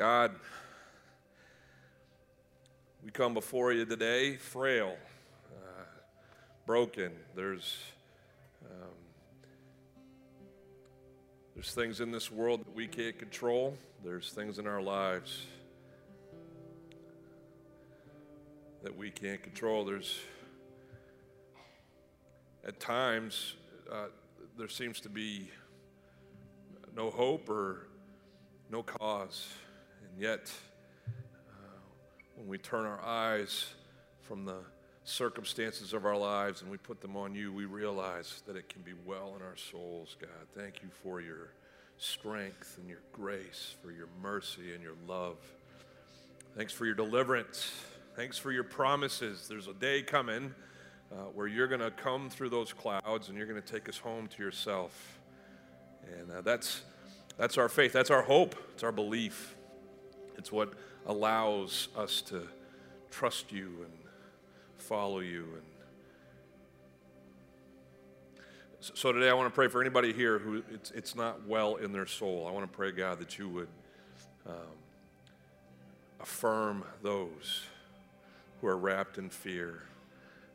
God, we come before you today frail, uh, broken. There's, um, there's things in this world that we can't control, there's things in our lives that we can't control. There's, at times, uh, there seems to be no hope or no cause. Yet, uh, when we turn our eyes from the circumstances of our lives and we put them on you, we realize that it can be well in our souls, God. Thank you for your strength and your grace, for your mercy and your love. Thanks for your deliverance. Thanks for your promises. There's a day coming uh, where you're going to come through those clouds and you're going to take us home to yourself. And uh, that's, that's our faith. That's our hope. It's our belief. It's what allows us to trust you and follow you. And so today I want to pray for anybody here who it's, it's not well in their soul. I want to pray, God, that you would um, affirm those who are wrapped in fear.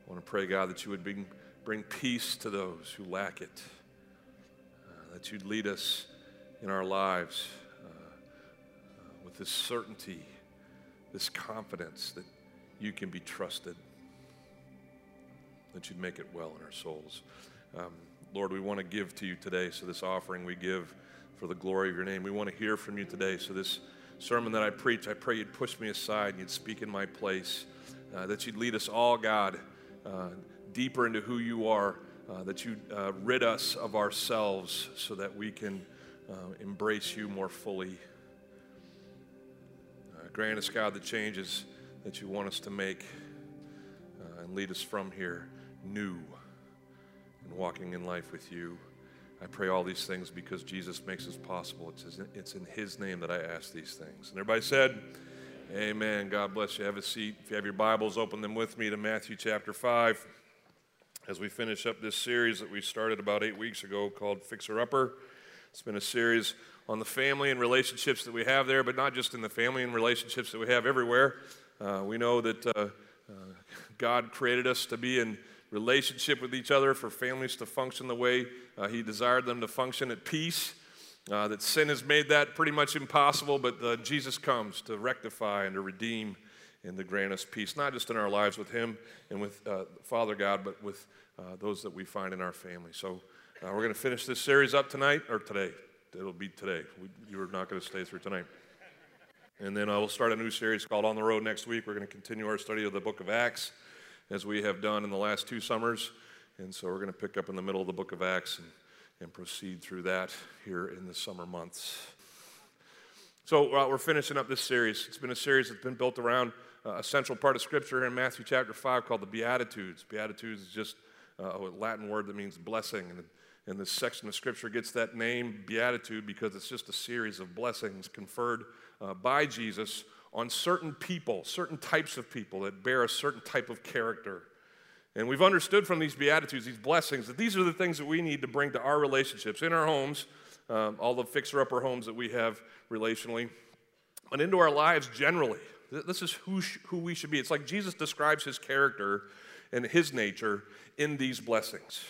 I want to pray, God, that you would bring, bring peace to those who lack it, uh, that you'd lead us in our lives this certainty, this confidence that you can be trusted, that you'd make it well in our souls. Um, Lord, we want to give to you today, so this offering we give for the glory of your name. We want to hear from you today, so this sermon that I preach, I pray you'd push me aside and you'd speak in my place, uh, that you'd lead us all, God, uh, deeper into who you are, uh, that you uh, rid us of ourselves so that we can uh, embrace you more fully. Uh, grant us, God, the changes that you want us to make and lead us from here new and walking in life with you. I pray all these things because Jesus makes this possible. It's in His name that I ask these things. And everybody said, Amen. God bless you. Have a seat. If you have your Bibles, open them with me to Matthew chapter 5 as we finish up this series that we started about eight weeks ago called Fixer Upper. It's been a series on the family and relationships that we have there, but not just in the family and relationships that we have everywhere. Uh, we know that uh, uh, God created us to be in relationship with each other, for families to function the way uh, He desired them to function at peace. Uh, that sin has made that pretty much impossible, but uh, Jesus comes to rectify and to redeem and to grant us peace, not just in our lives with Him and with Father God, but with those that we find in our family. So we're going to finish this series up tonight, or today. It'll be today. We, you are not going to stay through tonight. And then I will start a new series called On the Road next week. We're going to continue our study of the book of Acts as we have done in the last two summers. And so we're going to pick up in the middle of the book of Acts and, and proceed through that here in the summer months. So uh, we're finishing up this series. It's been a series that's been built around uh, a central part of Scripture here in Matthew chapter 5 called the Beatitudes. Beatitudes is just uh, a Latin word that means blessing. And, and this section of Scripture gets that name, Beatitude, because it's just a series of blessings conferred uh, by Jesus on certain people, certain types of people that bear a certain type of character. And we've understood from these Beatitudes, these blessings, that these are the things that we need to bring to our relationships, in our homes, um, all the fixer upper homes that we have relationally, but into our lives generally. This is who, sh- who we should be. It's like Jesus describes his character and his nature in these blessings.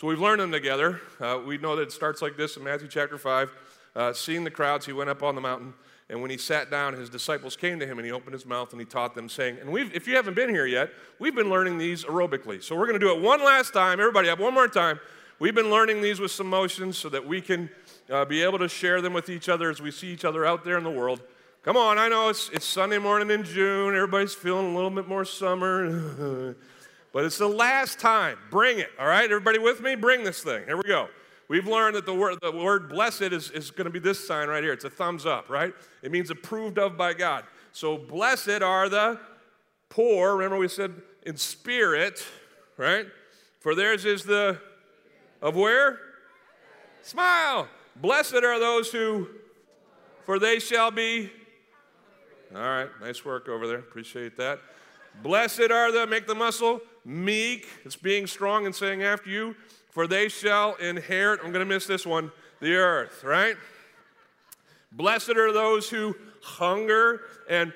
So we've learned them together. Uh, we know that it starts like this in Matthew chapter 5. Uh, seeing the crowds, he went up on the mountain. And when he sat down, his disciples came to him and he opened his mouth and he taught them, saying, and we've, if you haven't been here yet, we've been learning these aerobically. So we're going to do it one last time. Everybody, up one more time. We've been learning these with some motions so that we can uh, be able to share them with each other as we see each other out there in the world. Come on, I know it's, it's Sunday morning in June. Everybody's feeling a little bit more summer. but it's the last time. Bring it, all right? Everybody with me? Bring this thing. Here we go. We've learned that the word, the word blessed is, is going to be this sign right here. It's a thumbs up, right? It means approved of by God. So blessed are the poor. Remember, we said in spirit, right? For theirs is the, of where? Smile. Blessed are those who, for they shall be. All right, nice work over there. Appreciate that. Blessed are the, make the muscle, meek. It's being strong and saying after you for they shall inherit, I'm going to miss this one, the earth, right? Blessed are those who hunger and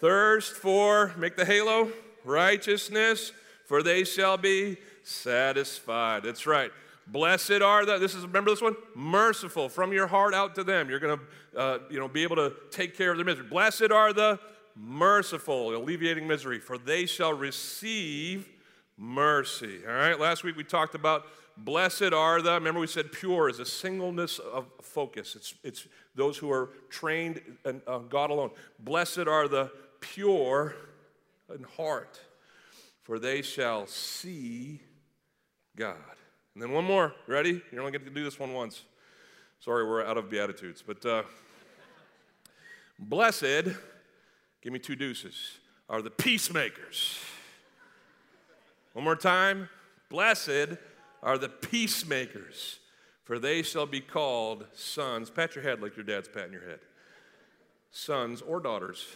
thirst for, make the halo, righteousness, for they shall be satisfied. That's right. Blessed are the, this is, remember this one? Merciful, from your heart out to them. You're going to, uh, you know, be able to take care of their misery. Blessed are the merciful, alleviating misery, for they shall receive mercy. All right, last week we talked about blessed are the, remember we said pure is a singleness of focus. It's, it's those who are trained in uh, God alone. Blessed are the pure in heart, for they shall see God. And then one more. Ready? You're only going to do this one once. Sorry, we're out of Beatitudes. But uh, blessed, give me two deuces, are the peacemakers. One more time. Blessed are the peacemakers, for they shall be called sons. Pat your head like your dad's patting your head. Sons or daughters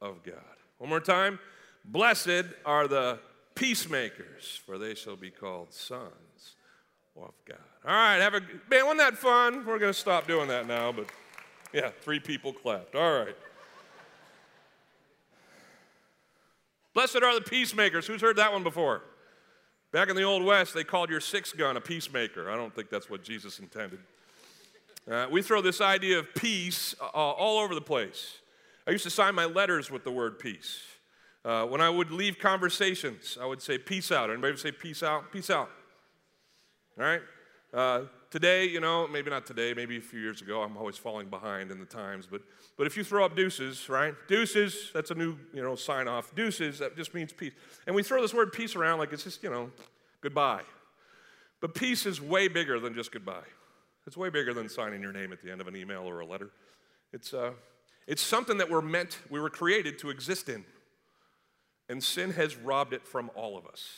of God. One more time. Blessed are the peacemakers, for they shall be called sons of God. All right, have a man. Wasn't that fun? We're going to stop doing that now, but yeah, three people clapped. All right. Blessed are the peacemakers. Who's heard that one before? Back in the Old West, they called your six gun a peacemaker. I don't think that's what Jesus intended. Uh, we throw this idea of peace uh, all over the place. I used to sign my letters with the word peace. Uh, when I would leave conversations, I would say peace out. Anybody would say peace out? Peace out. All right? Today, you know, maybe not today, maybe a few years ago, I'm always falling behind in the times, but, but if you throw up deuces, right? Deuces, that's a new, you know, sign off. Deuces, that just means peace. And we throw this word peace around like it's just, you know, goodbye. But peace is way bigger than just goodbye. It's way bigger than signing your name at the end of an email or a letter. It's, uh, it's something that we're meant, we were created to exist in and sin has robbed it from all of us.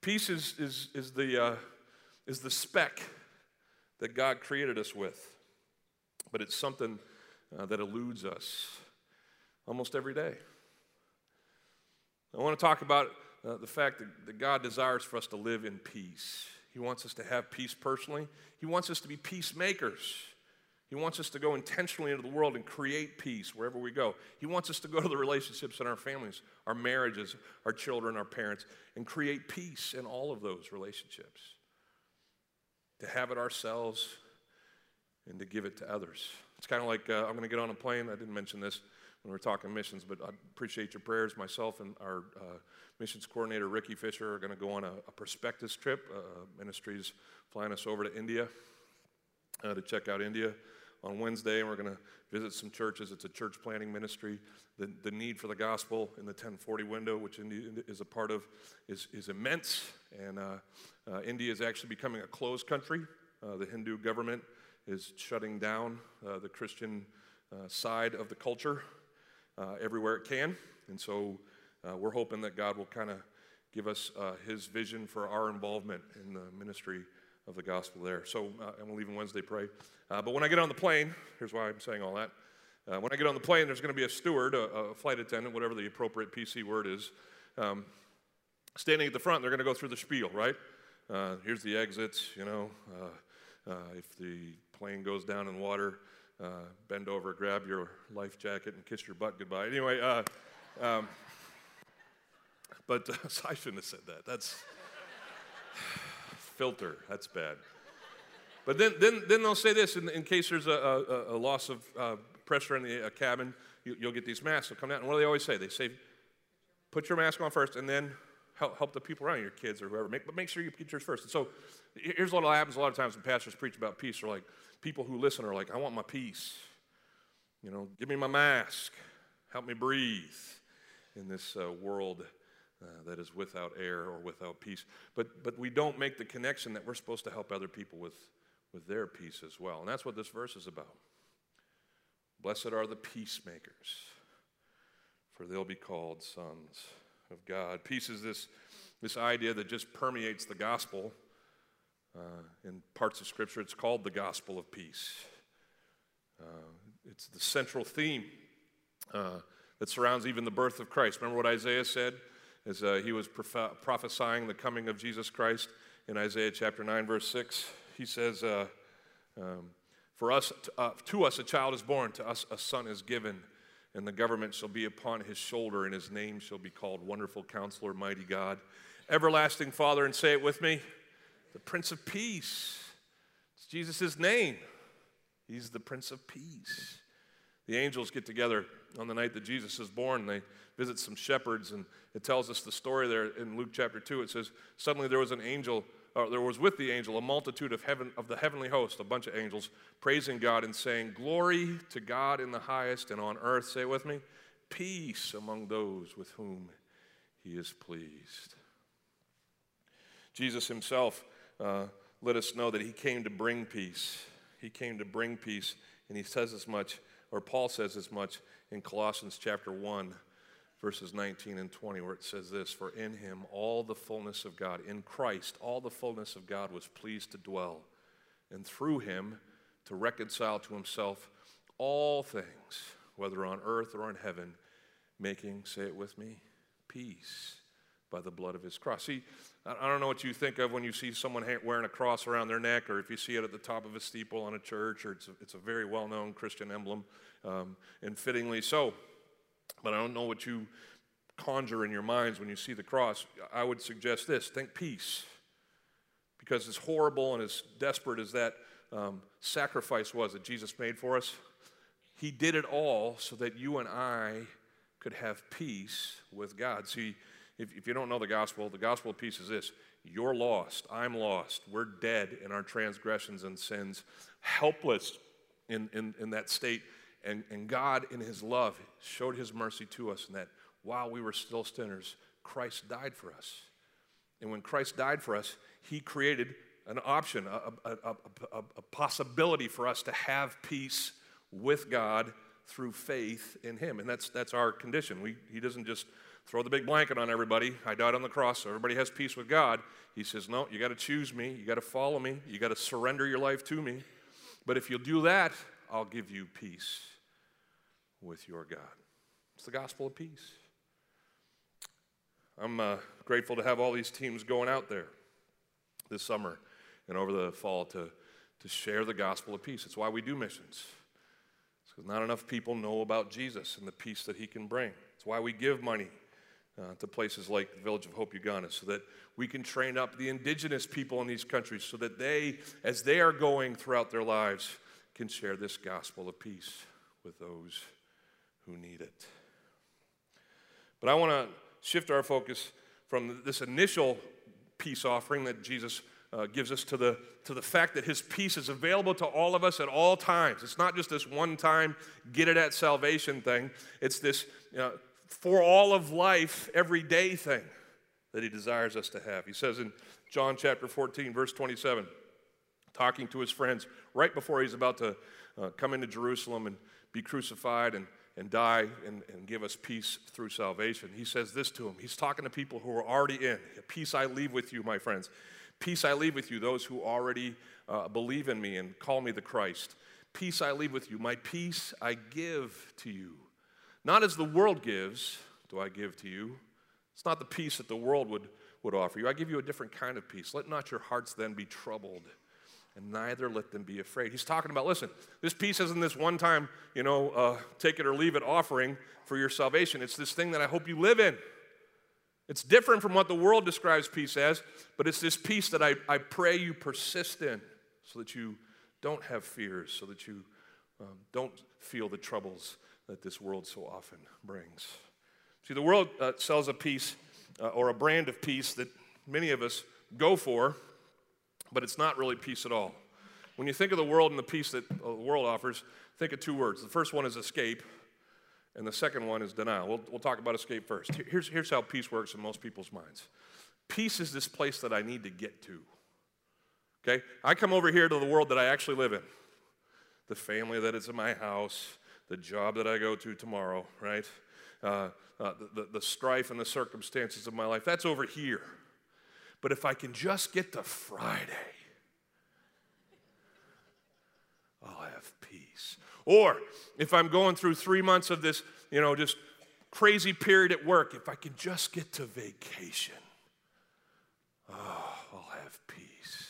Peace is, is, is, the, uh, is the speck that God created us with, but it's something uh, that eludes us almost every day. I want to talk about uh, the fact that, that God desires for us to live in peace. He wants us to have peace personally, He wants us to be peacemakers. He wants us to go intentionally into the world and create peace wherever we go. He wants us to go to the relationships in our families, our marriages, our children, our parents, and create peace in all of those relationships. To have it ourselves and to give it to others. It's kind of like uh, I'm going to get on a plane. I didn't mention this when we are talking missions, but I appreciate your prayers. Myself and our uh, missions coordinator, Ricky Fisher, are going to go on a, a prospectus trip. Uh, ministries flying us over to India uh, to check out India on Wednesday, and we're going to visit some churches. It's a church planting ministry. The, the need for the gospel in the 1040 window, which India is a part of, is, is immense. And uh, uh, India is actually becoming a closed country. Uh, the Hindu government is shutting down uh, the Christian uh, side of the culture uh, everywhere it can. And so we're hoping that God will kind of give us his vision for our involvement in the ministry of the gospel there. So uh, I'm leaving Wednesday, pray. Uh, but when I get on the plane, here's why I'm saying all that. Uh, when I get on the plane, there's going to be a steward, a, a, flight attendant, whatever the appropriate PC word is, um, standing at the front. They're going to go through the spiel, right? Uh, here's the exits, you know. Uh, uh, if the plane goes down in water, bend over, grab your life jacket, and kiss your butt goodbye. Anyway, um, but I shouldn't have said that. That's filter. That's bad. But then, then, then they'll say this in, in case there's a, a, a loss of uh, pressure in the cabin, you, will get these masks. They'll come out. And what do they always say? They say, put your mask on first and then help, help the people around you, your kids or whoever. Make, but make sure you get yours first. And so here's what happens a lot of times when pastors preach about peace. They're like, people who listen are like, I want my peace. You know, give me my mask. Help me breathe in this uh, world uh, that is without air or without peace. But, but we don't make the connection that we're supposed to help other people with, with their peace as well. And that's what this verse is about. Blessed are the peacemakers, for they'll be called sons of God. Peace is this, this idea that just permeates the gospel. Uh, in parts of Scripture, it's called the gospel of peace. Uh, it's the central theme uh, that surrounds even the birth of Christ. Remember what Isaiah said? As uh, he was prophesying the coming of Jesus Christ in Isaiah chapter 9, verse 6. He says, uh, um, For us, uh, to us a child is born, to us a son is given, and the government shall be upon his shoulder, and his name shall be called Wonderful Counselor, Mighty God, Everlasting Father, and say it with me, the Prince of Peace. It's Jesus' name. He's the Prince of Peace. The angels get together on the night that Jesus is born. They visit some shepherds, and it tells us the story there in Luke chapter 2. It says, Suddenly there was an angel uh, there was with the angel a multitude of heaven of the heavenly host, a bunch of angels, praising God and saying, "Glory to God in the highest, and on earth, say it with me, peace among those with whom He is pleased." Jesus Himself uh, let us know that He came to bring peace. He came to bring peace, and He says as much, or Paul says as much in Colossians chapter one verses 19 and 20, where it says this For in him all the fullness of God, in Christ, all the fullness of God was pleased to dwell, and through him to reconcile to himself all things, whether on earth or in heaven, making, say it with me, peace by the blood of his cross. See, I don't know what you think of when you see someone wearing a cross around their neck, or if you see it at the top of a steeple on a church, or it's a, it's a very well known Christian emblem, um, and fittingly so. But I don't know what you conjure in your minds when you see the cross. I would suggest this think peace. Because as horrible and as desperate as that um, sacrifice was that Jesus made for us, He did it all so that you and I could have peace with God. See, if, if you don't know the gospel, the gospel of peace is this you're lost, I'm lost, we're dead in our transgressions and sins, helpless in, in, in that state. And, and God, in His love, showed His mercy to us, and that while we were still sinners, Christ died for us. And when Christ died for us, He created an option, a, a, a, a, possibility for us to have peace with God through faith in Him. And that's, that's our condition. We, he doesn't just throw the big blanket on everybody. I died on the cross, so everybody has peace with God. He says, No, you got to choose me. You got to follow me. You got to surrender your life to me. But if you'll do that, I'll give you peace with your God. It's the gospel of peace. I'm uh, grateful to have all these teams going out there this summer and over the fall to, to share the gospel of peace. It's why we do missions. It's because not enough people know about Jesus and the peace that he can bring. It's why we give money uh, to places like the Village of Hope, Uganda, so that we can train up the indigenous people in these countries so that they, as they are going throughout their lives, can share this gospel of peace with those who need it. But I want to shift our focus from this initial peace offering that Jesus uh, gives us to the, to the fact that his peace is available to all of us at all times. It's not just this one time get it at salvation thing, it's this you know, for all of life, everyday thing that he desires us to have. He says in John chapter 14, verse 27, talking to his friends right before he's about to uh, come into Jerusalem and be crucified and, and die and, and give us peace through salvation. He says this to him. He's talking to people who are already in. Peace I leave with you, my friends. Peace I leave with you, those who already uh, believe in me and call me the Christ. Peace I leave with you. My peace I give to you. Not as the world gives, do I give to you. It's not the peace that the world would, would offer you. I give you a different kind of peace. Let not your hearts then be troubled and neither let them be afraid. He's talking about, listen, this peace isn't this one time, you know, uh, take it or leave it offering for your salvation. It's this thing that I hope you live in. It's different from what the world describes peace as, but it's this peace that I, I pray you persist in so that you don't have fears, so that you um, don't feel the troubles that this world so often brings. See, the world uh, sells a peace uh, or a brand of peace that many of us go for but it's not really peace at all. When you think of the world and the peace that the world offers, think of two words. The first one is escape, and the second one is denial. We'll, we'll talk about escape first. Here's, here's how peace works in most people's minds peace is this place that I need to get to. Okay? I come over here to the world that I actually live in, the family that is in my house, the job that I go to tomorrow, right? Uh, uh, the, the, strife and the circumstances of my life. That's over here. But if I can just get to Friday, I'll have peace. Or if I'm going through three months of this, you know, just crazy period at work, if I can just get to vacation, oh, I'll have peace.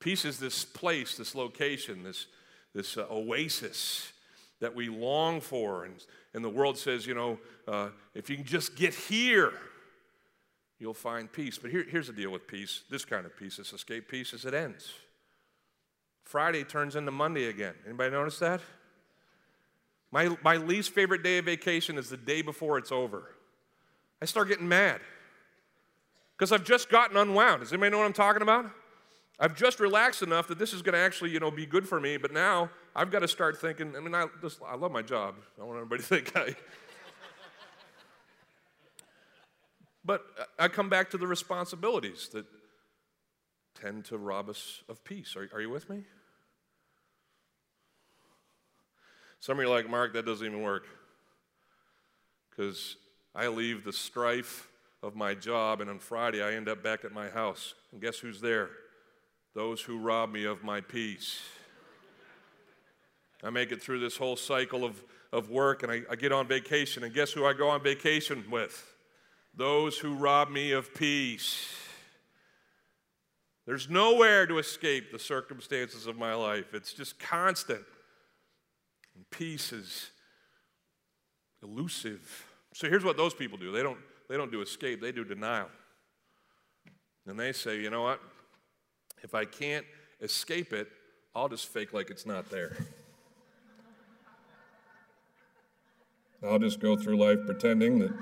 Peace is this place, this location, this, this uh, oasis that we long for. And, and the world says, you know, uh, if you can just get here, you'll find peace. But here, here's the deal with peace this kind of peace, this escape peace, is it ends. Friday turns into Monday again. Anybody notice that? My, my least favorite day of vacation is the day before it's over. I start getting mad because I've just gotten unwound. Does anybody know what I'm talking about? I've just relaxed enough that this is going to actually, you know, be good for me. But now I've got to start thinking. I mean, I, just, I love my job. I don't want everybody to think I. but I come back to the responsibilities that tend to rob us of peace. Are, are you with me? Some of you are like, Mark, that doesn't even work. Because I leave the strife of my job, and on Friday I end up back at my house. And guess who's there? Those who rob me of my peace. I make it through this whole cycle of, of work, and I, I get on vacation, and guess who I go on vacation with? Those who rob me of peace. There's nowhere to escape the circumstances of my life. It's just constant. And peace is elusive. So here's what those people do they don't, they don't do escape, they do denial. And they say, you know what? If I can't escape it, I'll just fake like it's not there. I'll just go through life pretending that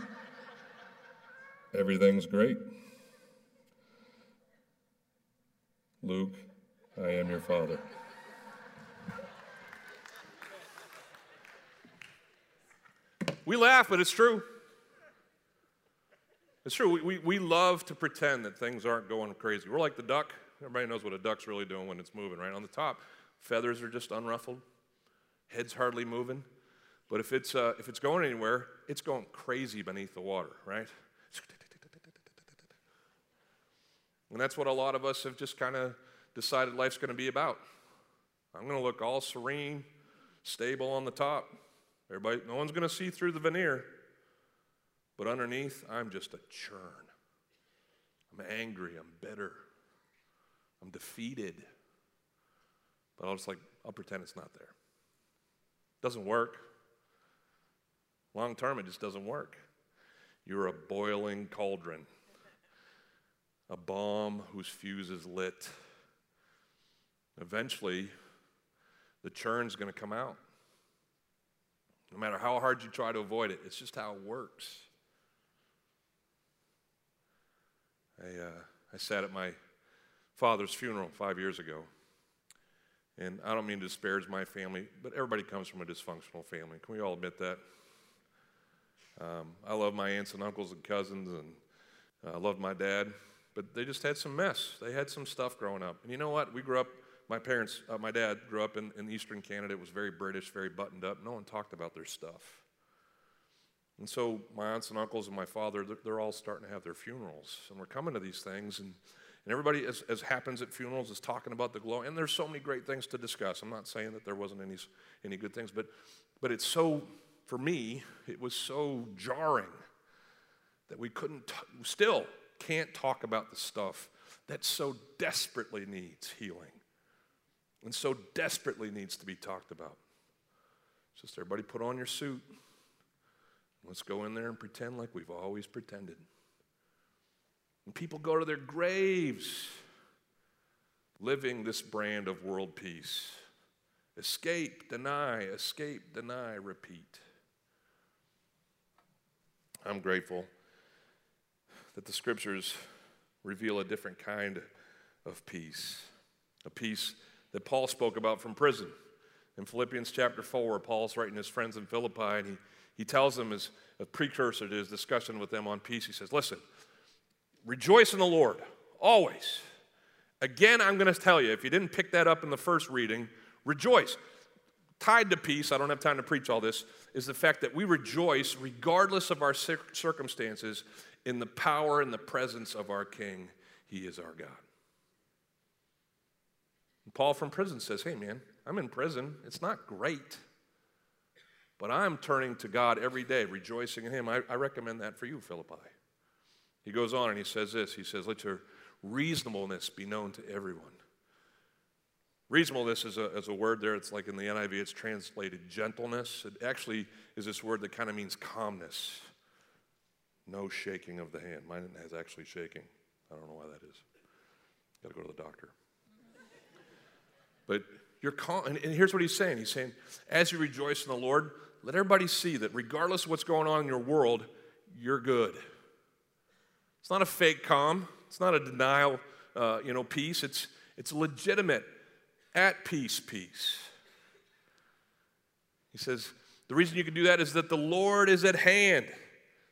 everything's great. Luke, I am your father. We laugh, but it's true. It's true. We, we, we love to pretend that things aren't going crazy. We're like the duck. Everybody knows what a duck's really doing when it's moving, right? On the top, feathers are just unruffled, head's hardly moving. But if it's, uh, if it's going anywhere, it's going crazy beneath the water, right? And that's what a lot of us have just kind of decided life's going to be about. I'm going to look all serene, stable on the top. Everybody, no one's going to see through the veneer. But underneath, I'm just a churn. I'm angry. I'm bitter. I'm defeated. But I'll just like, I'll pretend it's not there. Doesn't work. Long term, it just doesn't work. You're a boiling cauldron, a bomb whose fuse is lit. Eventually, the churn's going to come out. No matter how hard you try to avoid it, it's just how it works. I, uh, I sat at my father's funeral five years ago. And I don't mean to disparage my family, but everybody comes from a dysfunctional family. Can we all admit that? Um, I love my aunts and uncles and cousins, and uh, I loved my dad, but they just had some mess. They had some stuff growing up. And you know what? We grew up my parents, uh, my dad grew up in, in eastern Canada. It was very British, very buttoned up. No one talked about their stuff. And so my aunts and uncles and my father, they're, they're all starting to have their funerals. And we're coming to these things. And, and everybody, as, as happens at funerals, is talking about the glow. And there's so many great things to discuss. I'm not saying that there wasn't any, any good things, but, but it's so, for me, it was so jarring that we couldn't, t- still can't talk about the stuff that so desperately needs healing and so desperately needs to be talked about. Just everybody put on your suit. Let's go in there and pretend like we've always pretended. And people go to their graves living this brand of world peace. Escape, deny, escape, deny, repeat. I'm grateful that the scriptures reveal a different kind of peace, a peace that Paul spoke about from prison. In Philippians chapter 4, Paul's writing his friends in Philippi, and he, he tells them as a precursor to his discussion with them on peace, he says, Listen, rejoice in the Lord, always. Again, I'm going to tell you, if you didn't pick that up in the first reading, rejoice. Tied to peace, I don't have time to preach all this, is the fact that we rejoice regardless of our circumstances in the power and the presence of our King. He is our God. And Paul from prison says, Hey, man, I'm in prison. It's not great. But I'm turning to God every day, rejoicing in Him. I, I recommend that for you, Philippi. He goes on and he says this He says, Let your reasonableness be known to everyone. Reasonableness is a, is a word there. It's like in the NIV, it's translated gentleness. It actually is this word that kind of means calmness. No shaking of the hand. Mine has actually shaking. I don't know why that is. Got to go to the doctor. But you're calm. And, and here's what he's saying He's saying, as you rejoice in the Lord, let everybody see that regardless of what's going on in your world, you're good. It's not a fake calm. It's not a denial, uh, you know, peace. It's, it's legitimate, at peace, peace. He says, the reason you can do that is that the Lord is at hand.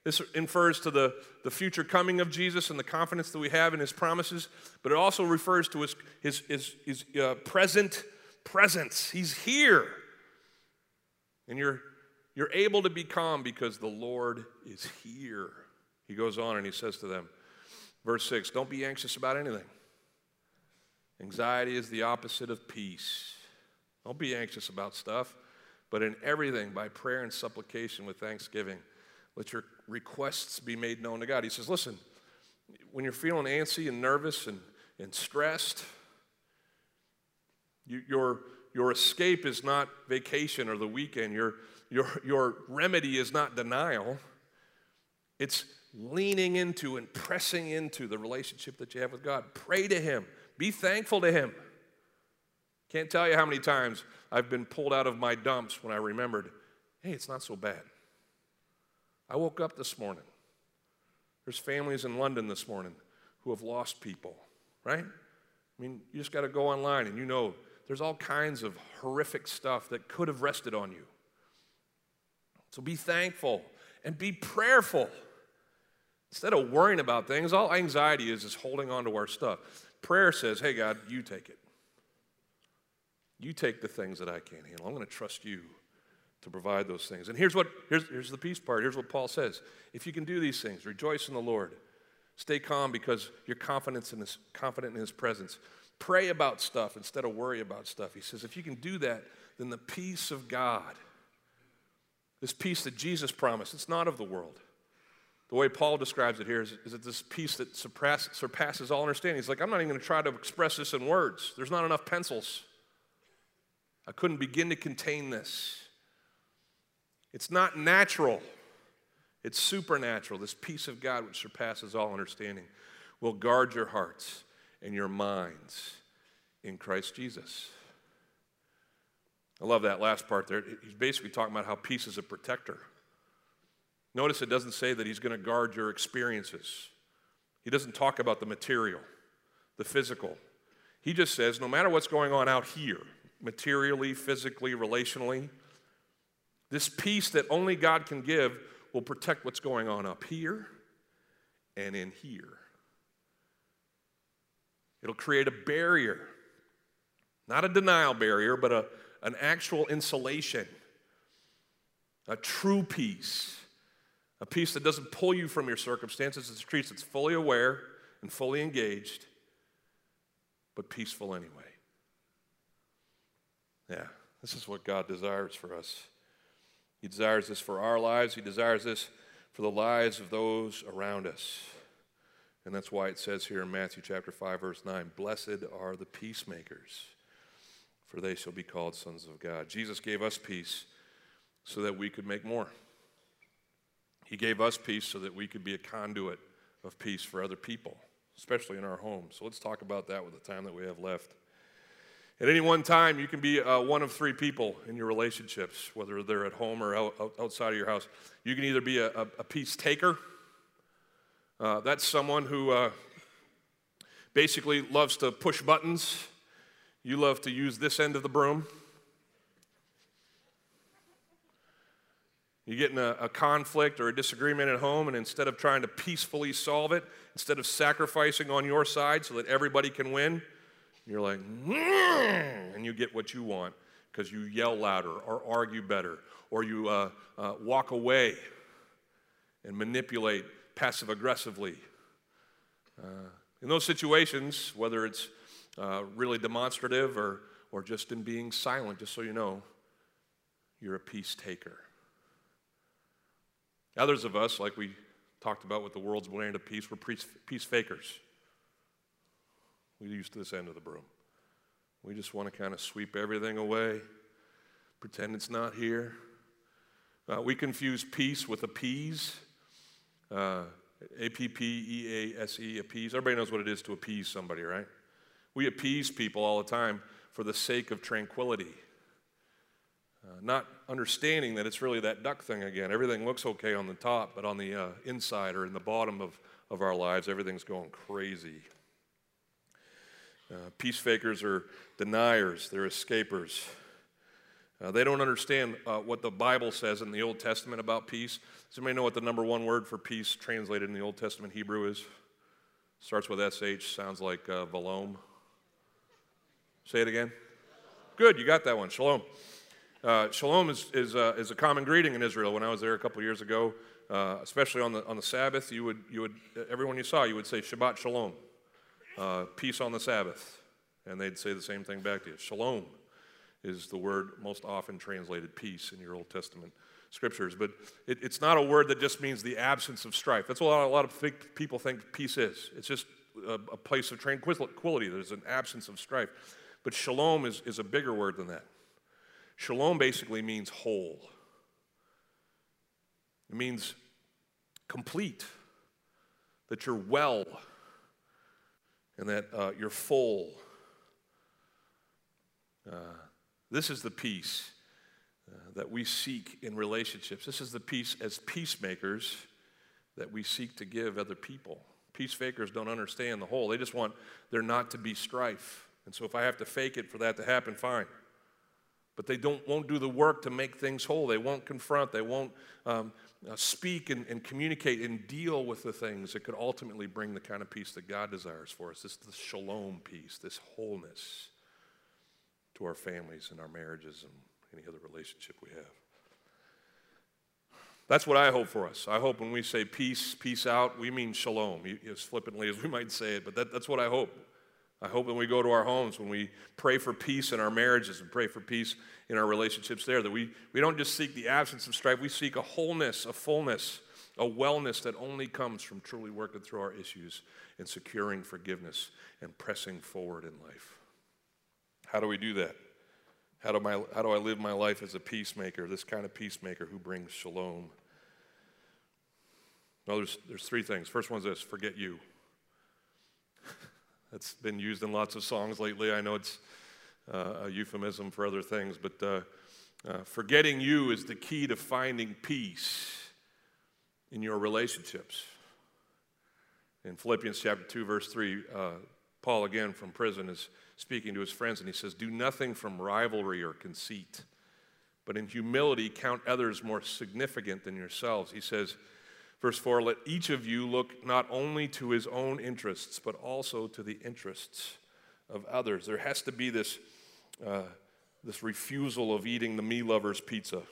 This infers to the, the future coming of Jesus and the confidence that we have in his promises, but it also refers to his, his, his, his uh, present presence. He's here. And you're, you're able to be calm because the Lord is here. He goes on and he says to them, verse 6 Don't be anxious about anything. Anxiety is the opposite of peace. Don't be anxious about stuff, but in everything, by prayer and supplication with thanksgiving, let your requests be made known to God. He says, Listen, when you're feeling antsy and nervous and, and stressed, you, your, your escape is not vacation or the weekend. Your, your, your remedy is not denial. It's leaning into and pressing into the relationship that you have with God. Pray to Him, be thankful to Him. Can't tell you how many times I've been pulled out of my dumps when I remembered, hey, it's not so bad. I woke up this morning. There's families in London this morning who have lost people, right? I mean, you just got to go online and you know there's all kinds of horrific stuff that could have rested on you. So be thankful and be prayerful. Instead of worrying about things, all anxiety is is holding on to our stuff. Prayer says, hey, God, you take it. You take the things that I can't handle. I'm going to trust you to provide those things. And here's what here's, here's the peace part. Here's what Paul says. If you can do these things, rejoice in the Lord. Stay calm because you're confident in his, confident in his presence. Pray about stuff instead of worry about stuff. He says, if you can do that, then the peace of God, this peace that Jesus promised, it's not of the world. The way Paul describes it here is, is that this peace that surpass, surpasses all understanding. He's like, I'm not even going to try to express this in words. There's not enough pencils. I couldn't begin to contain this. It's not natural, it's supernatural. This peace of God, which surpasses all understanding, will guard your hearts and your minds in Christ Jesus. I love that last part there. He's basically talking about how peace is a protector. Notice it doesn't say that he's going to guard your experiences. He doesn't talk about the material, the physical. He just says no matter what's going on out here, materially, physically, relationally, this peace that only God can give will protect what's going on up here and in here. It'll create a barrier, not a denial barrier, but a, an actual insulation, a true peace, a peace that doesn't pull you from your circumstances. It's a peace that's fully aware and fully engaged, but peaceful anyway. Yeah, this is what God desires for us. He desires this for our lives, He desires this for the lives of those around us. And that's why it says here in Matthew chapter 5 verse 9, "Blessed are the peacemakers, for they shall be called sons of God." Jesus gave us peace so that we could make more. He gave us peace so that we could be a conduit of peace for other people, especially in our homes. So let's talk about that with the time that we have left. At any one time, you can be uh, one of three people in your relationships, whether they're at home or out, outside of your house. You can either be a, a, peace taker, uh, that's someone who uh, basically loves to push buttons. You love to use this end of the broom. You get in a, a, conflict or a disagreement at home, and instead of trying to peacefully solve it, instead of sacrificing on your side so that everybody can win, you're like, and you get what you want because you yell louder or argue better or you uh, uh, walk away and manipulate passive aggressively. Uh, in those situations, whether it's uh, really demonstrative or, or just in being silent, just so you know, you're a peace taker. Others of us, like we talked about with the world's brand of peace, we're peace, fakers. We're used to this end of the broom. We just want to kind of sweep everything away, pretend it's not here. Uh, we confuse peace with appease. Uh, a P P E A S E, appease. Everybody knows what it is to appease somebody, right? We appease people all the time for the sake of tranquility. Uh, not understanding that it's really that duck thing again. Everything looks okay on the top, but on the uh, inside or in the bottom of, of our lives, everything's going crazy. Uh, peace fakers are deniers, they're escapers. Uh, they don't understand uh, what the Bible says in the Old Testament about peace. Does anybody know what the number one word for peace translated in the Old Testament Hebrew is? Starts with SH, sounds like uh, Valom. Say it again. Good, you got that one. Shalom. Uh, shalom is, is, uh, is a common greeting in Israel. When I was there a couple years ago, uh, especially on the, on the Sabbath, you would, you would, everyone you saw, you would say Shabbat Shalom, uh, peace on the Sabbath. And they'd say the same thing back to you. Shalom is the word most often translated peace in your Old Testament scriptures. But it, it's not a word that just means the absence of strife. That's what a lot, of people think peace is. It's just a, a place of tranquility, there's an absence of strife. But shalom is, is a bigger word than that. Shalom basically means whole, it means complete, that you're well, and that uh, you're full. Uh, this is the peace uh, that we seek in relationships. This is the peace as peacemakers that we seek to give other people. Peace fakers don't understand the whole, they just want there not to be strife. And so if I have to fake it for that to happen, fine. But they don't, won't do the work to make things whole. They won't confront. They won't um, uh, speak and, and, communicate and deal with the things that could ultimately bring the kind of peace that God desires for us. This, this shalom peace, this wholeness to our families and our marriages and any other relationship we have. That's what I hope for us. I hope when we say peace, peace out, we mean shalom, as flippantly as we might say it, but that, that's what I hope. I hope when we go to our homes, when we pray for peace in our marriages and pray for peace in our relationships there, that we, we don't just seek the absence of strife, we seek a wholeness, a fullness, a wellness that only comes from truly working through our issues and securing forgiveness and pressing forward in life. How do we do that? How do, my, how do I live my life as a peacemaker, this kind of peacemaker who brings shalom? Well, there's, there's three things. First one's this forget you. That's been used in lots of songs lately. I know it's uh, a euphemism for other things, but uh, uh, forgetting you is the key to finding peace in your relationships. In Philippians chapter 2, verse 3, uh, Paul, again from prison, is speaking to his friends, and he says, Do nothing from rivalry or conceit, but in humility count others more significant than yourselves. He says, Verse 4 Let each of you look not only to his own interests, but also to the interests of others. There has to be this, uh, this refusal of eating the me lovers pizza.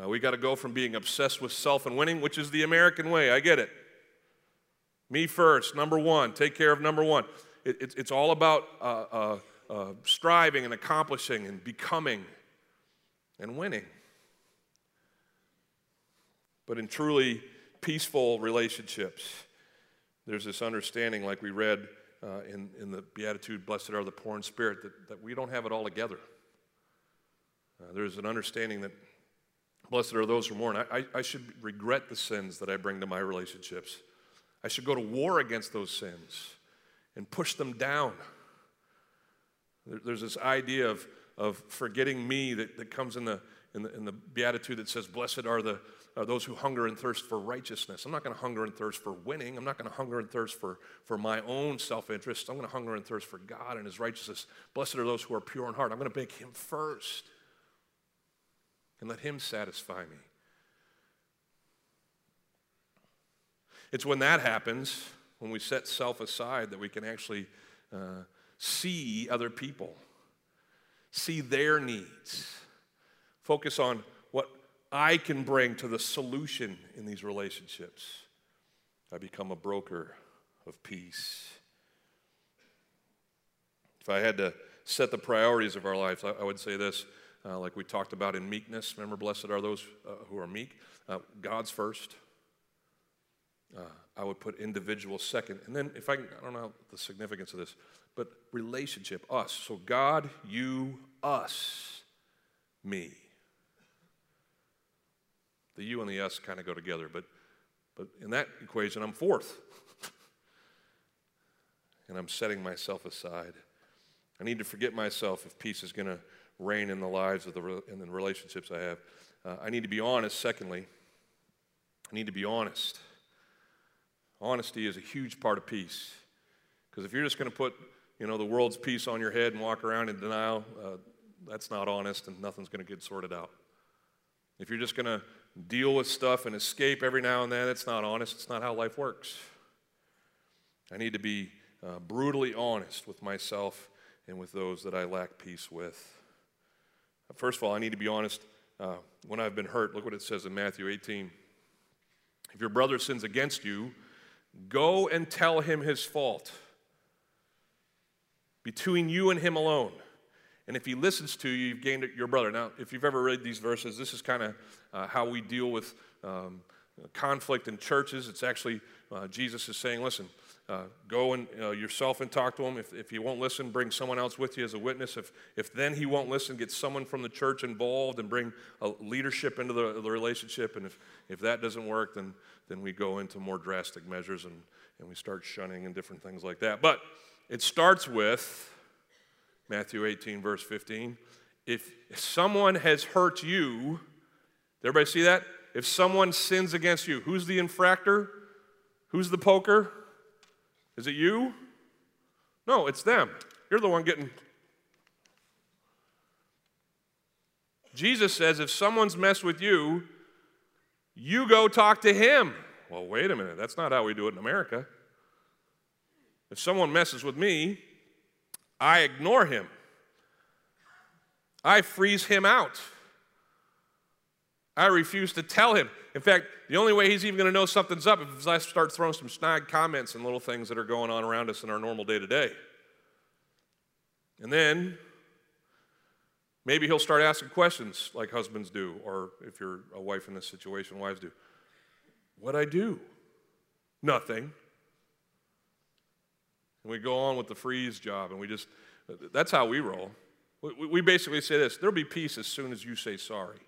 Uh, we got to go from being obsessed with self and winning, which is the American way. I get it. Me first, number one, take care of number one it, it, it's all about uh, uh, uh, striving and accomplishing and becoming and winning. But in truly peaceful relationships, there's this understanding, like we read uh, in, in the Beatitude, Blessed are the poor in spirit, that, that we don't have it all together. Uh, there's an understanding that blessed are those who mourn. I, I, I should regret the sins that I bring to my relationships. I should go to war against those sins and push them down. There's this idea of, of forgetting me that, that comes in the, in, the, in the Beatitude that says, Blessed are, the, are those who hunger and thirst for righteousness. I'm not going to hunger and thirst for winning. I'm not going to hunger and thirst for, for my own self interest. I'm going to hunger and thirst for God and His righteousness. Blessed are those who are pure in heart. I'm going to make Him first and let Him satisfy me. It's when that happens when we set self aside, that we can actually uh, see other people, see their needs, focus on what I can bring to the solution in these relationships. I become a broker of peace. If I had to set the priorities of our lives, I, would say this, uh, like we talked about in meekness. Remember, blessed are those uh, who are meek. Uh, God's first. uh, I would put individual second. And then, if I I don't know the significance of this, but relationship, us. So God, you, us, me. The you and the us kind of go together, but, but in that equation, I'm fourth. and I'm setting myself aside. I need to forget myself if peace is going to reign in the lives of the in the relationships I have. Uh, I need to be honest. Secondly, I need to be honest. Honesty is a huge part of peace. Because if you're just going to put, you know, the world's peace on your head and walk around in denial, uh, that's not honest and nothing's going to get sorted out. If you're just going to deal with stuff and escape every now and then, it's not honest. It's not how life works. I need to be uh, brutally honest with myself and with those that I lack peace with. First of all, I need to be honest uh, when I've been hurt. Look what it says in Matthew 18. If your brother sins against you, go and tell him his fault between you and him alone. And if he listens to you, you've gained your brother. Now, if you've ever read these verses, this is kind of uh, how we deal with um, conflict in churches. It's actually, uh, Jesus is saying, listen, uh, go and uh, yourself and talk to him. If, if he won't listen, bring someone else with you as a witness. If, if then he won't listen, get someone from the church involved and bring leadership into the, the relationship. And if, if that doesn't work, then, then we go into more drastic measures and, and we start shunning and different things like that. But it starts with Matthew 18, verse 15. If someone has hurt you, everybody see that? If someone sins against you, who's the infractor? Who's the poker? Is it you? No, it's them. You're the one getting. Jesus says if someone's messed with you, you go talk to him. Well, wait a minute. That's not how we do it in America. If someone messes with me, I ignore him. I freeze him out. I refuse to tell him. In fact, the only way he's even going to know something's up is if I start throwing some snide comments and little things that are going on around us in our normal day to day. And then maybe he'll start asking questions like husbands do, or if you're a wife in this situation, wives do. What'd I do? Nothing. And we go on with the freeze job, and we just, that's how we roll. We basically say this there'll be peace as soon as you say sorry.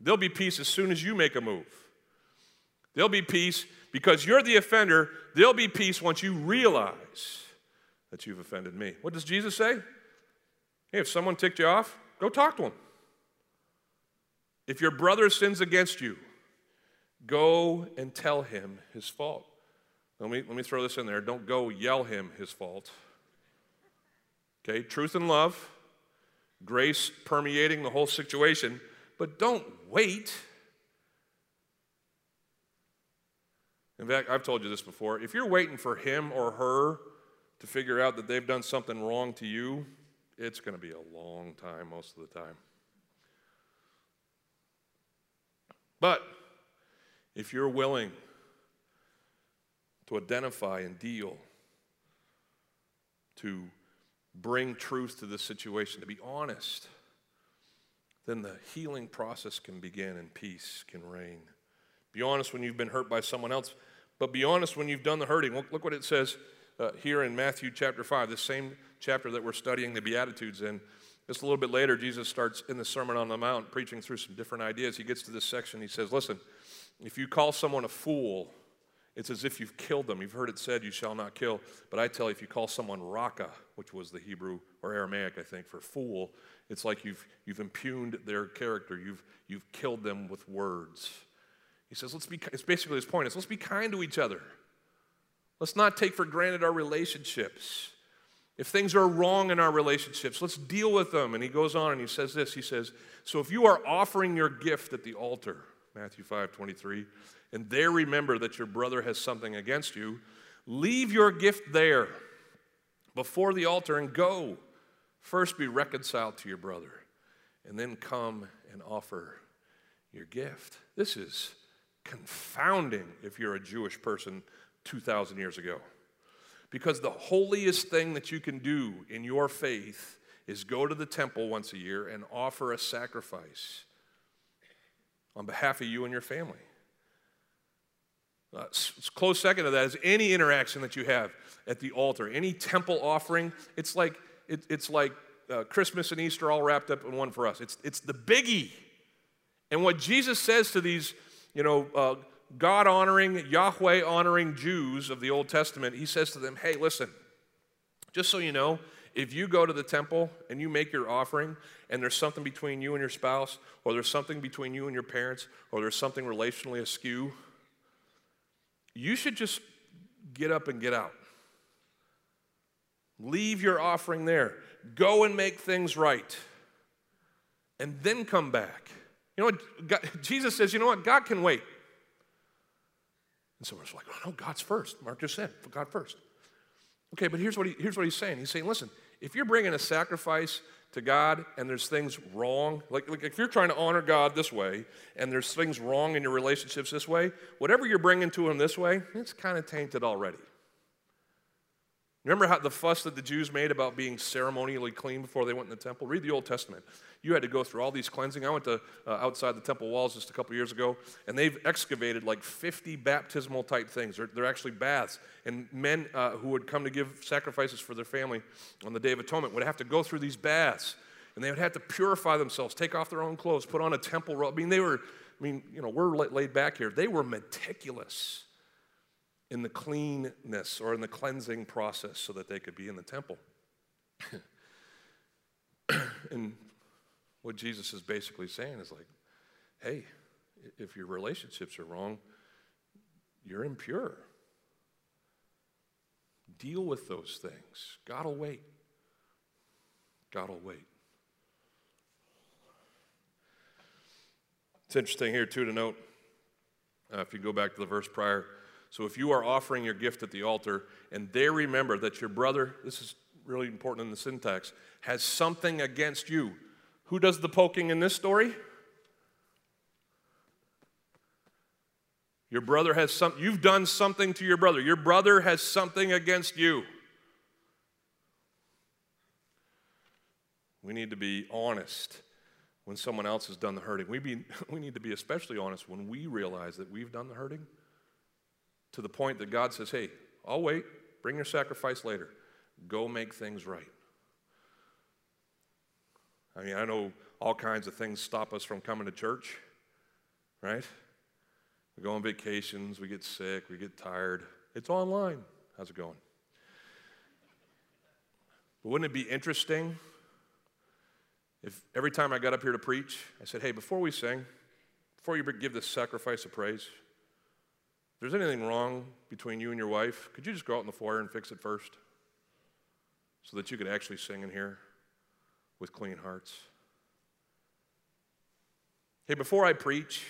There'll be peace as soon as you make a move. There'll be peace because you're the offender. There'll be peace once you realize that you've offended me. What does Jesus say? Hey, if someone ticked you off, go talk to him. If your brother sins against you, go and tell him his fault. Let me, let me throw this in there. Don't go yell him his fault. Okay, truth and love, grace permeating the whole situation. But don't wait. In fact, I've told you this before. If you're waiting for him or her to figure out that they've done something wrong to you, it's going to be a long time most of the time. But if you're willing to identify and deal, to bring truth to the situation, to be honest, then the healing process can begin and peace can reign. Be honest when you've been hurt by someone else, but be honest when you've done the hurting. Look, look what it says uh, here in Matthew chapter 5, the same chapter that we're studying the Beatitudes in. Just a little bit later, Jesus starts in the Sermon on the Mount preaching through some different ideas. He gets to this section, he says, Listen, if you call someone a fool, it's as if you've killed them. You've heard it said, You shall not kill. But I tell you, if you call someone raka, which was the Hebrew or Aramaic, I think, for fool, it's like you've, you've impugned their character, you've, you've killed them with words. He says, let's be, it's basically his point is let's be kind to each other. Let's not take for granted our relationships. If things are wrong in our relationships, let's deal with them. And he goes on and he says this He says, So if you are offering your gift at the altar, Matthew 5 23, and there remember that your brother has something against you, leave your gift there before the altar and go. First be reconciled to your brother, and then come and offer your gift. This is confounding if you're a Jewish person 2,000 years ago. Because the holiest thing that you can do in your faith is go to the temple once a year and offer a sacrifice on behalf of you and your family. Uh, close second to that is any interaction that you have at the altar, any temple offering. It's like, it, it's like uh, Christmas and Easter all wrapped up in one for us. It's, it's the biggie. And what Jesus says to these, you know, uh, God honoring, Yahweh honoring Jews of the Old Testament, he says to them, hey, listen, just so you know, if you go to the temple and you make your offering and there's something between you and your spouse, or there's something between you and your parents, or there's something relationally askew, you should just get up and get out. Leave your offering there. Go and make things right. And then come back. You know what? God, Jesus says, you know what? God can wait. And so we're like, oh, no, God's first. Mark just said, God first. Okay, but here's what, he, here's what he's saying. He's saying, listen, if you're bringing a sacrifice to God and there's things wrong, like, like if you're trying to honor God this way and there's things wrong in your relationships this way, whatever you're bringing to Him this way, it's kind of tainted already. Remember how the fuss that the Jews made about being ceremonially clean before they went in the temple? Read the Old Testament. You had to go through all these cleansing. I went to uh, outside the temple walls just a couple years ago, and they've excavated like 50 baptismal type things. They're, they're actually baths. And men uh, who would come to give sacrifices for their family on the Day of Atonement would have to go through these baths, and they would have to purify themselves, take off their own clothes, put on a temple robe. I mean, they were. I mean, you know, we're laid back here. They were meticulous in the cleanness or in the cleansing process so that they could be in the temple. and what Jesus is basically saying is like, hey, if your relationships are wrong, you're impure. Deal with those things. God will wait. God will wait. It's interesting here, too, to note, uh, if you go back to the verse prior, so if you are offering your gift at the altar and they remember that your brother, this is really important in the syntax, has something against you, who does the poking in this story? Your brother has some you've done something to your brother. Your brother has something against you. We need to be honest when someone else has done the hurting. We, be, we need to be especially honest when we realize that we've done the hurting to the point that God says, hey, I'll wait, bring your sacrifice later. Go make things right. I mean, I know all kinds of things stop us from coming to church, right? We go on vacations, we get sick, we get tired. It's online. How's it going? But wouldn't it be interesting if every time I got up here to preach, I said, hey, before we sing, before you give this sacrifice of praise, there's anything wrong between you and your wife, could you just go out in the foyer and fix it first? So that you could actually sing in here with clean hearts. Hey, before I preach,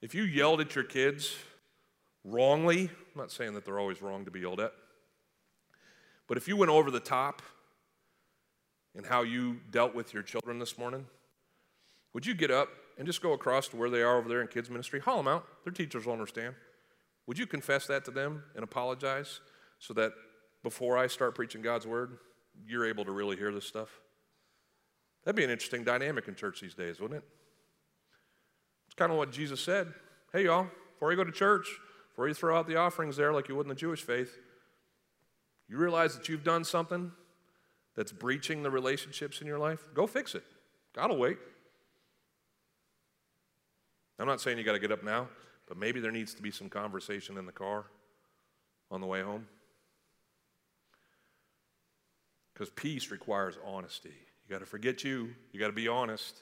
if you yelled at your kids wrongly, I'm not saying that they're always wrong to be yelled at, but if you went over the top in how you dealt with your children this morning, would you get up and just go across to where they are over there in kids' ministry? Haul them out. Their teachers will understand. Would you confess that to them and apologize so that before I start preaching God's word, you're able to really hear this stuff? That'd be an interesting dynamic in church these days, wouldn't it? It's kind of what Jesus said. Hey, y'all, before you go to church, before you throw out the offerings there like you would in the Jewish faith, you realize that you've done something that's breaching the relationships in your life? Go fix it. God will wait. I'm not saying you got to get up now. But maybe there needs to be some conversation in the car on the way home. Because peace requires honesty. You got to forget you, you got to be honest.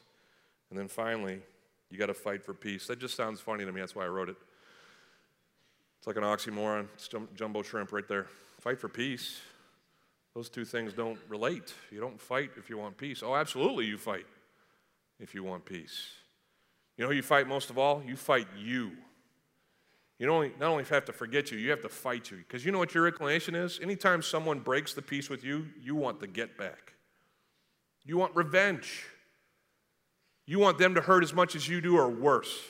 And then finally, you got to fight for peace. That just sounds funny to me. That's why I wrote it. It's like an oxymoron. Jumbo shrimp right there. Fight for peace. Those two things don't relate. You don't fight if you want peace. Oh, absolutely, you fight if you want peace. You know you fight most of all? You fight you. You don't only, not only have to forget you, you have to fight you. Because you know what your inclination is? Anytime someone breaks the peace with you, you want the get back. You want revenge. You want them to hurt as much as you do or worse.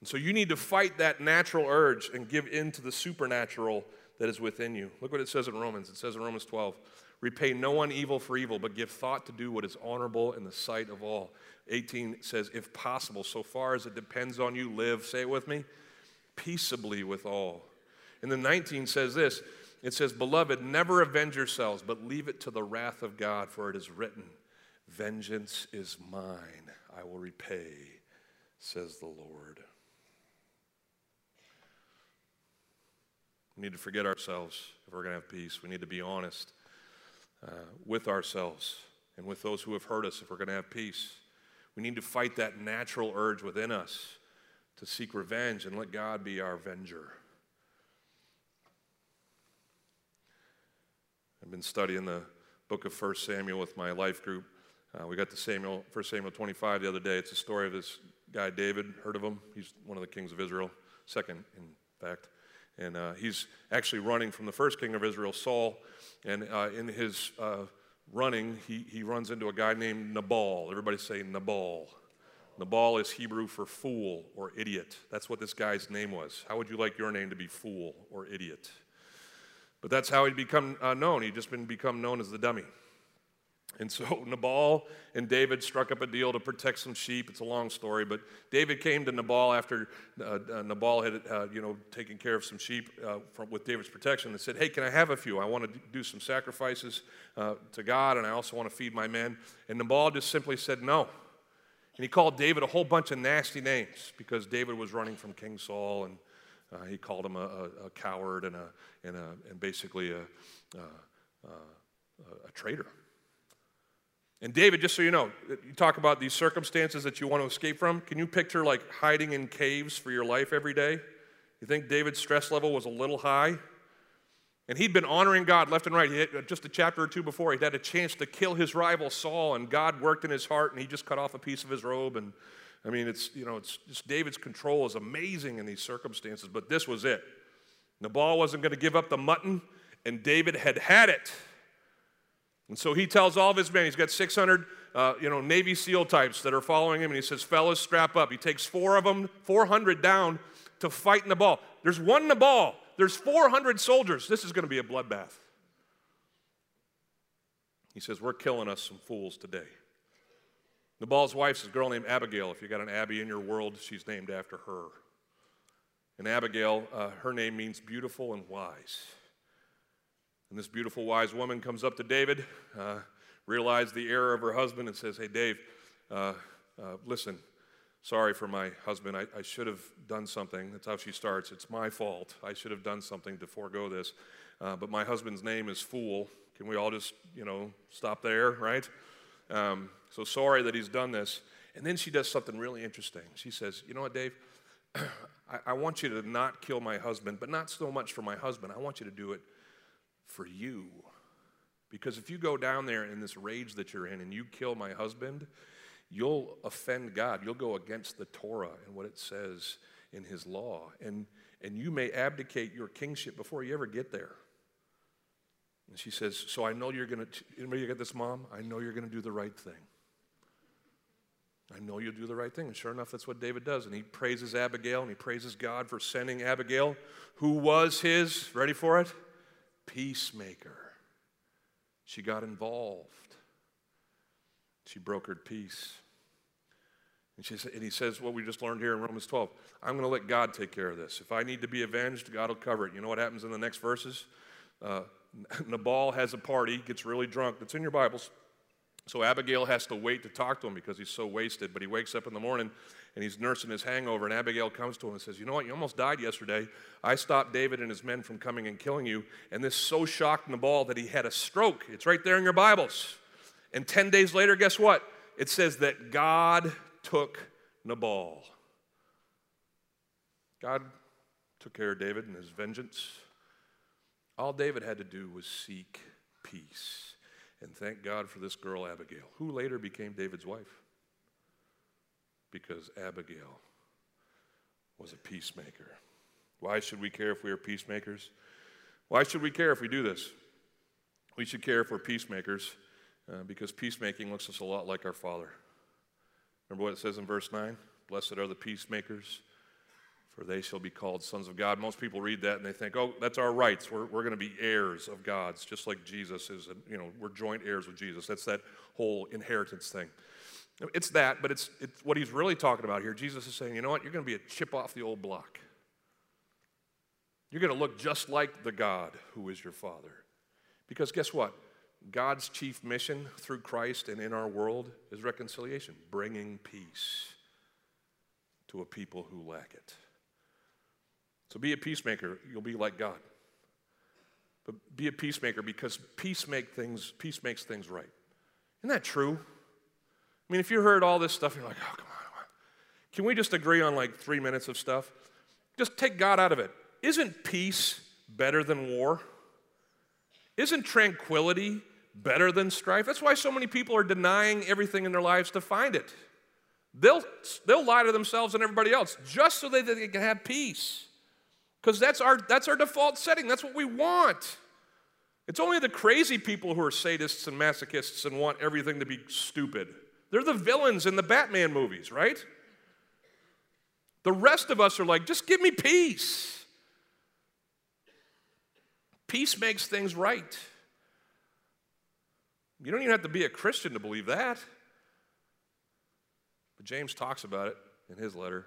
And so you need to fight that natural urge and give in to the supernatural that is within you. Look what it says in Romans. It says in Romans 12 Repay no one evil for evil, but give thought to do what is honorable in the sight of all. 18 says, if possible, so far as it depends on you, live, say it with me, peaceably with all. And then 19 says this it says, Beloved, never avenge yourselves, but leave it to the wrath of God, for it is written, Vengeance is mine, I will repay, says the Lord. We need to forget ourselves if we're going to have peace. We need to be honest uh, with ourselves and with those who have hurt us if we're going to have peace. We need to fight that natural urge within us to seek revenge and let God be our avenger. I've been studying the book of 1 Samuel with my life group. Uh, we got to Samuel, 1 Samuel 25 the other day. It's a story of this guy, David. Heard of him? He's one of the kings of Israel, second, in fact. And uh, he's actually running from the first king of Israel, Saul. And uh, in his uh, running, he, he runs into a guy named Nabal. Everybody say Nabal. Nabal is Hebrew for fool or idiot. That's what this guy's name was. How would you like your name to be fool or idiot? But that's how he'd become uh, known. He'd just been become known as the dummy. And so Nabal and David struck up a deal to protect some sheep. It's a long story, but David came to Nabal after uh, uh, Nabal had, uh, you know, taken care of some sheep uh, from, with David's protection and said, "Hey, can I have a few? I want to do some sacrifices uh, to God, and I also want to feed my men." And Nabal just simply said no. And he called David a whole bunch of nasty names because David was running from King Saul, and uh, he called him a, a, a, coward and, a, and, a, and basically a, a traitor. And David, just so you know, you talk about these circumstances that you want to escape from. Can you picture like hiding in caves for your life every day? You think David's stress level was a little high? And he'd been honoring God left and right. He had, uh, just a chapter or two before, he'd had a chance to kill his rival Saul, and God worked in his heart, and he just cut off a piece of his robe. And I mean, it's you know, it's just David's control is amazing in these circumstances. But this was it. Nabal wasn't going to give up the mutton, and David had had it. And so he tells all of his men, he's got 600 uh, you know, Navy SEAL types that are following him, and he says, Fellas, strap up. He takes four of them, 400 down to fight Nabal. There's one Nabal, there's 400 soldiers. This is going to be a bloodbath. He says, We're killing us some fools today. Nabal's wife's a girl named Abigail. If you got an Abby in your world, she's named after her. And Abigail, uh, her name means beautiful and wise. And this beautiful, wise woman comes up to David, uh, realized the error of her husband, and says, Hey, Dave, uh, uh, listen, sorry for my husband. I, I, should have done something. That's how she starts. It's my fault. I should have done something to forego this. Uh, but my husband's name is Fool. Can we all just, you know, stop there, right? Um, so sorry that he's done this. And then she does something really interesting. She says, You know what, Dave? I, I want you to not kill my husband, but not so much for my husband. I want you to do it for you. Because if you go down there in this rage that you're in and you kill my husband, you'll offend God. You'll go against the Torah and what it says in his law. And, and you may abdicate your kingship before you ever get there. And she says, So I know you're going to, anybody get this, mom? I know you're going to do the right thing. I know you'll do the right thing. And sure enough, that's what David does. And he praises Abigail and he praises God for sending Abigail, who was his, ready for it? Peacemaker. She got involved. She brokered peace. And, she, and he says what we just learned here in Romans 12 I'm going to let God take care of this. If I need to be avenged, God will cover it. You know what happens in the next verses? Uh, Nabal has a party, gets really drunk. That's in your Bibles. So Abigail has to wait to talk to him because he's so wasted. But he wakes up in the morning and he's nursing his hangover. And Abigail comes to him and says, You know what? You almost died yesterday. I stopped David and his men from coming and killing you. And this so shocked Nabal that he had a stroke. It's right there in your Bibles. And 10 days later, guess what? It says that God took Nabal. God took care of David and his vengeance. All David had to do was seek peace. And thank God for this girl, Abigail, who later became David's wife because Abigail was a peacemaker. Why should we care if we are peacemakers? Why should we care if we do this? We should care if we're peacemakers uh, because peacemaking looks us a lot like our Father. Remember what it says in verse 9? Blessed are the peacemakers, for they shall be called sons of God. Most people read that and they think, oh, that's our rights. We're, we're going to be heirs of God's, just like Jesus is. You know, we're joint heirs with Jesus. That's that whole inheritance thing. It's that, but it's, it's what he's really talking about here. Jesus is saying, you know what? You're going to be a chip off the old block. You're going to look just like the God who is your Father. Because guess what? God's chief mission through Christ and in our world is reconciliation, bringing peace to a people who lack it. So be a peacemaker, you'll be like God. But be a peacemaker because peace make things peace makes things right. Isn't that true? I mean, if you heard all this stuff, you're like, oh, come on. come on. Can we just agree on like three minutes of stuff? Just take God out of it. Isn't peace better than war? Isn't tranquility better than strife? That's why so many people are denying everything in their lives to find it. They'll, they'll lie to themselves and everybody else just so that they can have peace. Because that's our, that's our default setting. That's what we want. It's only the crazy people who are sadists and masochists and want everything to be stupid. They're the villains in the Batman movies, right? The rest of us are like, just give me peace. Peace makes things right. You don't even have to be a Christian to believe that. But James talks about it in his letter.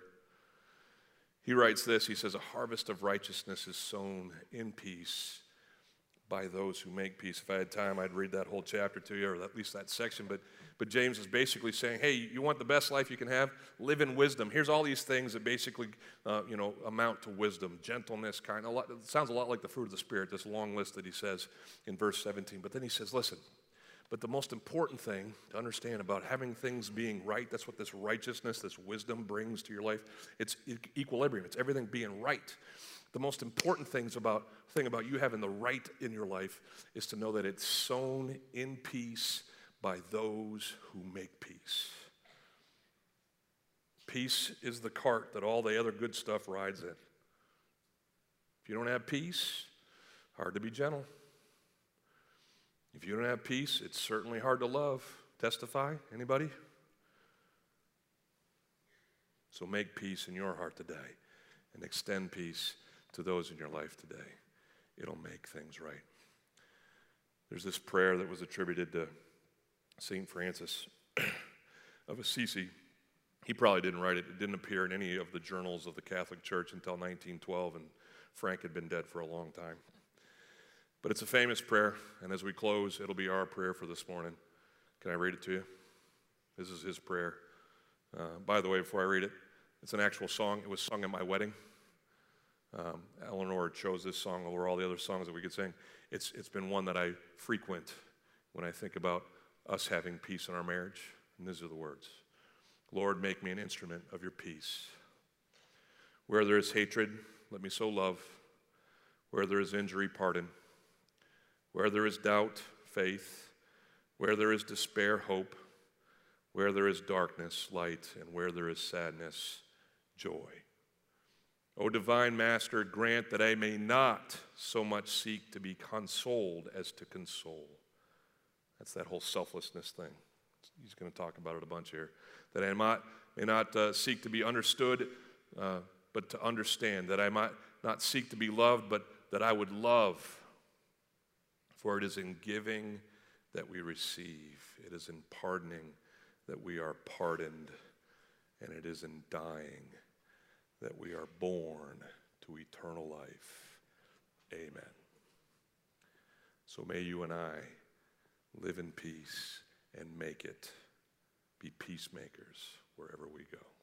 He writes this He says, A harvest of righteousness is sown in peace by those who make peace. If I had time, I'd read that whole chapter to you, or at least that section. But, but James is basically saying, hey, you want the best life you can have? Live in wisdom. Here's all these things that basically, uh, you know, amount to wisdom, gentleness, kind. A lot, it sounds a lot like the fruit of the Spirit, this long list that he says in verse 17. But then he says, listen, but the most important thing to understand about having things being right, that's what this righteousness, this wisdom brings to your life. It's equilibrium, it's everything being right. The most important things about, thing about you having the right in your life is to know that it's sown in peace by those who make peace. Peace is the cart that all the other good stuff rides in. If you don't have peace, hard to be gentle. If you don't have peace, it's certainly hard to love. Testify? Anybody? So make peace in your heart today and extend peace to those in your life today. It'll make things right. There's this prayer that was attributed to St. Francis of Assisi. He probably didn't write it. It didn't appear in any of the journals of the Catholic Church until 1912, and Frank had been dead for a long time. But it's a famous prayer, and as we close, it'll be our prayer for this morning. Can I read it to you? This is his prayer. Uh, by the way, before I read it, it's an actual song. It was sung at my wedding. Um, Eleanor chose this song over all the other songs that we could sing. It's, it's been one that I frequent when I think about us having peace in our marriage. And these are the words Lord, make me an instrument of your peace. Where there is hatred, let me sow love. Where there is injury, pardon. Where there is doubt, faith. Where there is despair, hope. Where there is darkness, light. And where there is sadness, joy. O divine Master, grant that I may not so much seek to be consoled as to console. That's that whole selflessness thing. He's going to talk about it a bunch here. That I might, may not uh, seek to be understood, uh, but to understand. That I might not seek to be loved, but that I would love for it is in giving that we receive, it is in pardoning that we are pardoned, and it is in dying that we are born to eternal life. Amen. So may you and I live in peace and make it, be peacemakers wherever we go.